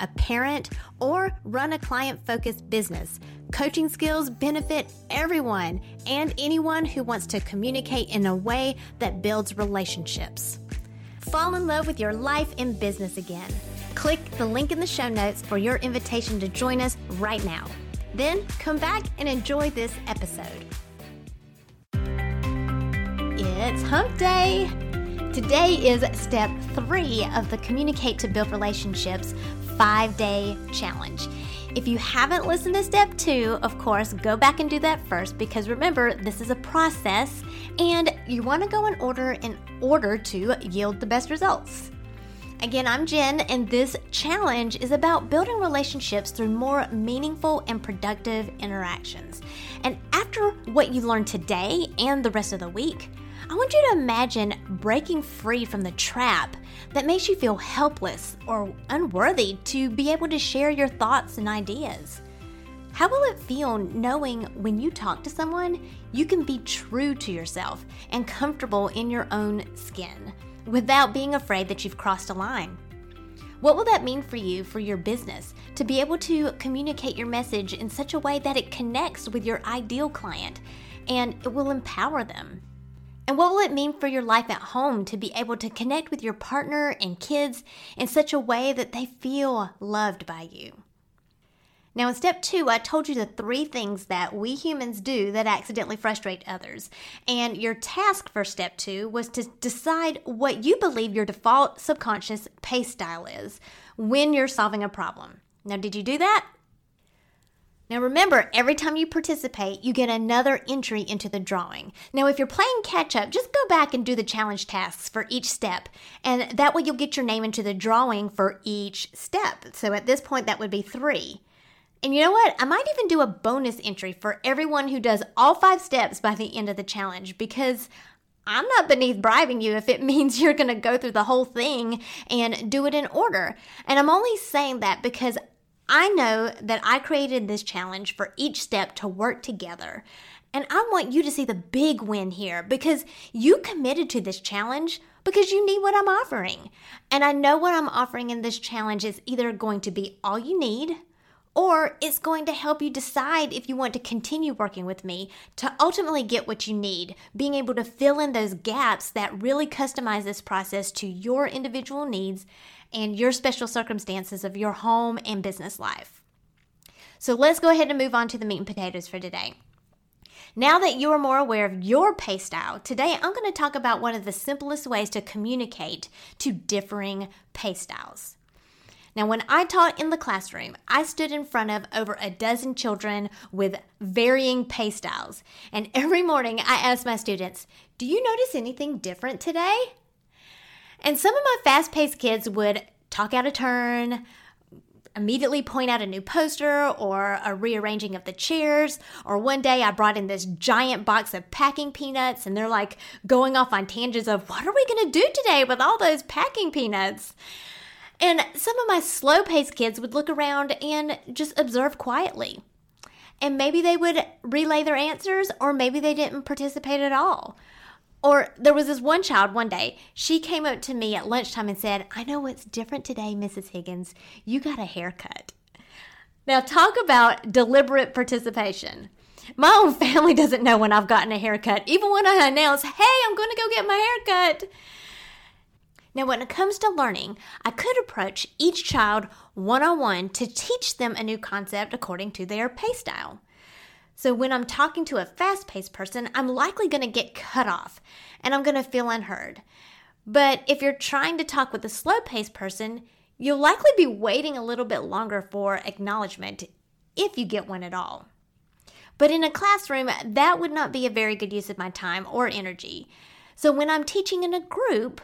a parent, or run a client focused business, coaching skills benefit everyone and anyone who wants to communicate in a way that builds relationships. Fall in love with your life and business again. Click the link in the show notes for your invitation to join us right now. Then come back and enjoy this episode. It's hump day. Today is step three of the Communicate to Build Relationships five day challenge. If you haven't listened to step two, of course, go back and do that first because remember, this is a process and you want to go in order in order to yield the best results. Again, I'm Jen, and this challenge is about building relationships through more meaningful and productive interactions. And after what you learned today and the rest of the week, I want you to imagine breaking free from the trap that makes you feel helpless or unworthy to be able to share your thoughts and ideas. How will it feel knowing when you talk to someone, you can be true to yourself and comfortable in your own skin without being afraid that you've crossed a line? What will that mean for you for your business to be able to communicate your message in such a way that it connects with your ideal client and it will empower them? And what will it mean for your life at home to be able to connect with your partner and kids in such a way that they feel loved by you? Now, in step two, I told you the three things that we humans do that accidentally frustrate others. And your task for step two was to decide what you believe your default subconscious pace style is when you're solving a problem. Now, did you do that? Now remember, every time you participate, you get another entry into the drawing. Now, if you're playing catch up, just go back and do the challenge tasks for each step, and that way you'll get your name into the drawing for each step. So at this point, that would be three. And you know what? I might even do a bonus entry for everyone who does all five steps by the end of the challenge because I'm not beneath bribing you if it means you're going to go through the whole thing and do it in order. And I'm only saying that because I know that I created this challenge for each step to work together. And I want you to see the big win here because you committed to this challenge because you need what I'm offering. And I know what I'm offering in this challenge is either going to be all you need or it's going to help you decide if you want to continue working with me to ultimately get what you need, being able to fill in those gaps that really customize this process to your individual needs and your special circumstances of your home and business life. So let's go ahead and move on to the meat and potatoes for today. Now that you are more aware of your pace style, today I'm going to talk about one of the simplest ways to communicate to differing pace styles. Now, when I taught in the classroom, I stood in front of over a dozen children with varying pace styles. And every morning I asked my students, Do you notice anything different today? And some of my fast paced kids would talk out of turn, immediately point out a new poster or a rearranging of the chairs. Or one day I brought in this giant box of packing peanuts and they're like going off on tangents of what are we going to do today with all those packing peanuts? And some of my slow paced kids would look around and just observe quietly. and maybe they would relay their answers, or maybe they didn't participate at all. Or there was this one child one day, she came up to me at lunchtime and said, I know what's different today, Mrs. Higgins. You got a haircut. Now, talk about deliberate participation. My own family doesn't know when I've gotten a haircut, even when I announce, hey, I'm going to go get my haircut. Now, when it comes to learning, I could approach each child one on one to teach them a new concept according to their pace style. So, when I'm talking to a fast paced person, I'm likely going to get cut off and I'm going to feel unheard. But if you're trying to talk with a slow paced person, you'll likely be waiting a little bit longer for acknowledgement if you get one at all. But in a classroom, that would not be a very good use of my time or energy. So, when I'm teaching in a group,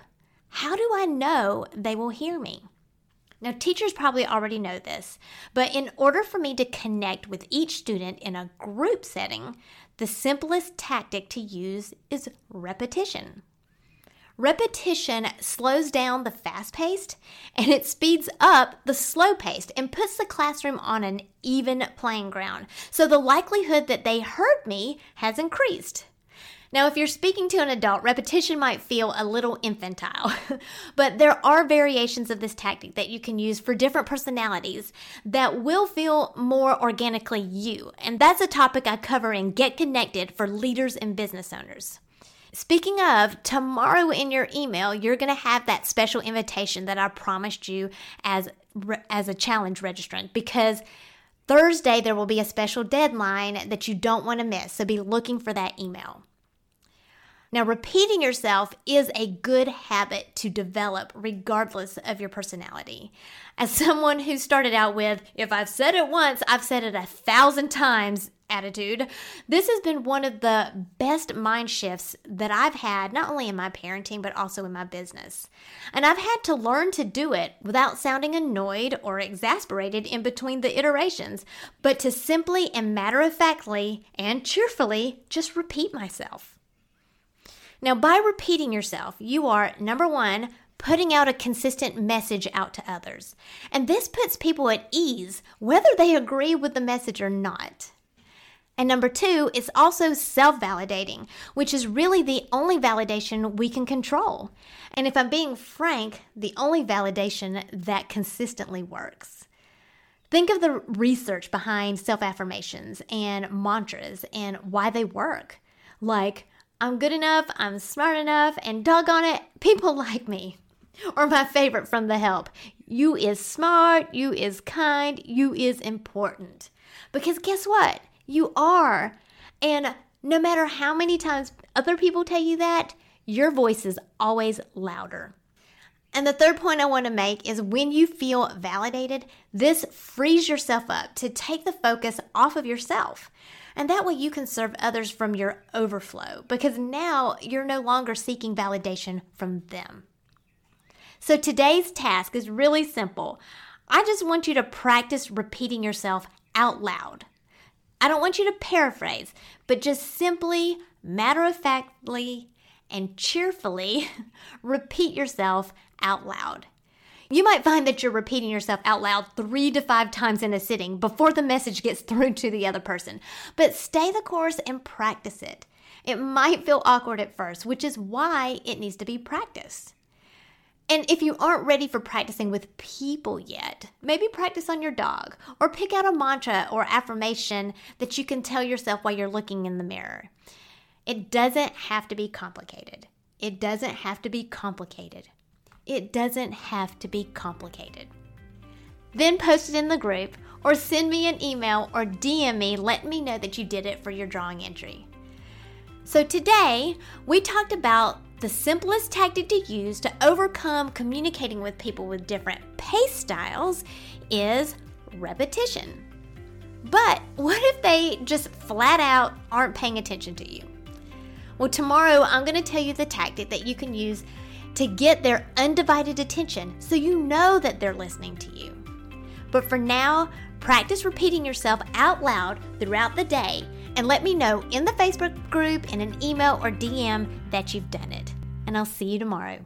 how do I know they will hear me? Now, teachers probably already know this, but in order for me to connect with each student in a group setting, the simplest tactic to use is repetition. Repetition slows down the fast paced and it speeds up the slow paced and puts the classroom on an even playing ground. So the likelihood that they heard me has increased. Now, if you're speaking to an adult, repetition might feel a little infantile, but there are variations of this tactic that you can use for different personalities that will feel more organically you. And that's a topic I cover in Get Connected for leaders and business owners. Speaking of, tomorrow in your email, you're going to have that special invitation that I promised you as as a challenge registrant because Thursday there will be a special deadline that you don't want to miss. So be looking for that email. Now, repeating yourself is a good habit to develop regardless of your personality. As someone who started out with, if I've said it once, I've said it a thousand times attitude, this has been one of the best mind shifts that I've had, not only in my parenting, but also in my business. And I've had to learn to do it without sounding annoyed or exasperated in between the iterations, but to simply and matter of factly and cheerfully just repeat myself. Now, by repeating yourself, you are number one, putting out a consistent message out to others. And this puts people at ease, whether they agree with the message or not. And number two, it's also self validating, which is really the only validation we can control. And if I'm being frank, the only validation that consistently works. Think of the research behind self affirmations and mantras and why they work. Like, I'm good enough, I'm smart enough, and doggone it, people like me. Or my favorite from The Help you is smart, you is kind, you is important. Because guess what? You are. And no matter how many times other people tell you that, your voice is always louder. And the third point I want to make is when you feel validated, this frees yourself up to take the focus off of yourself. And that way you can serve others from your overflow because now you're no longer seeking validation from them. So today's task is really simple. I just want you to practice repeating yourself out loud. I don't want you to paraphrase, but just simply, matter of factly, and cheerfully repeat yourself out loud. You might find that you're repeating yourself out loud three to five times in a sitting before the message gets through to the other person. But stay the course and practice it. It might feel awkward at first, which is why it needs to be practiced. And if you aren't ready for practicing with people yet, maybe practice on your dog or pick out a mantra or affirmation that you can tell yourself while you're looking in the mirror. It doesn't have to be complicated. It doesn't have to be complicated. It doesn't have to be complicated. Then post it in the group or send me an email or DM me let me know that you did it for your drawing entry. So today, we talked about the simplest tactic to use to overcome communicating with people with different pace styles is repetition. But what if they just flat out aren't paying attention to you? Well, tomorrow I'm going to tell you the tactic that you can use to get their undivided attention so you know that they're listening to you. But for now, practice repeating yourself out loud throughout the day and let me know in the Facebook group, in an email, or DM that you've done it. And I'll see you tomorrow.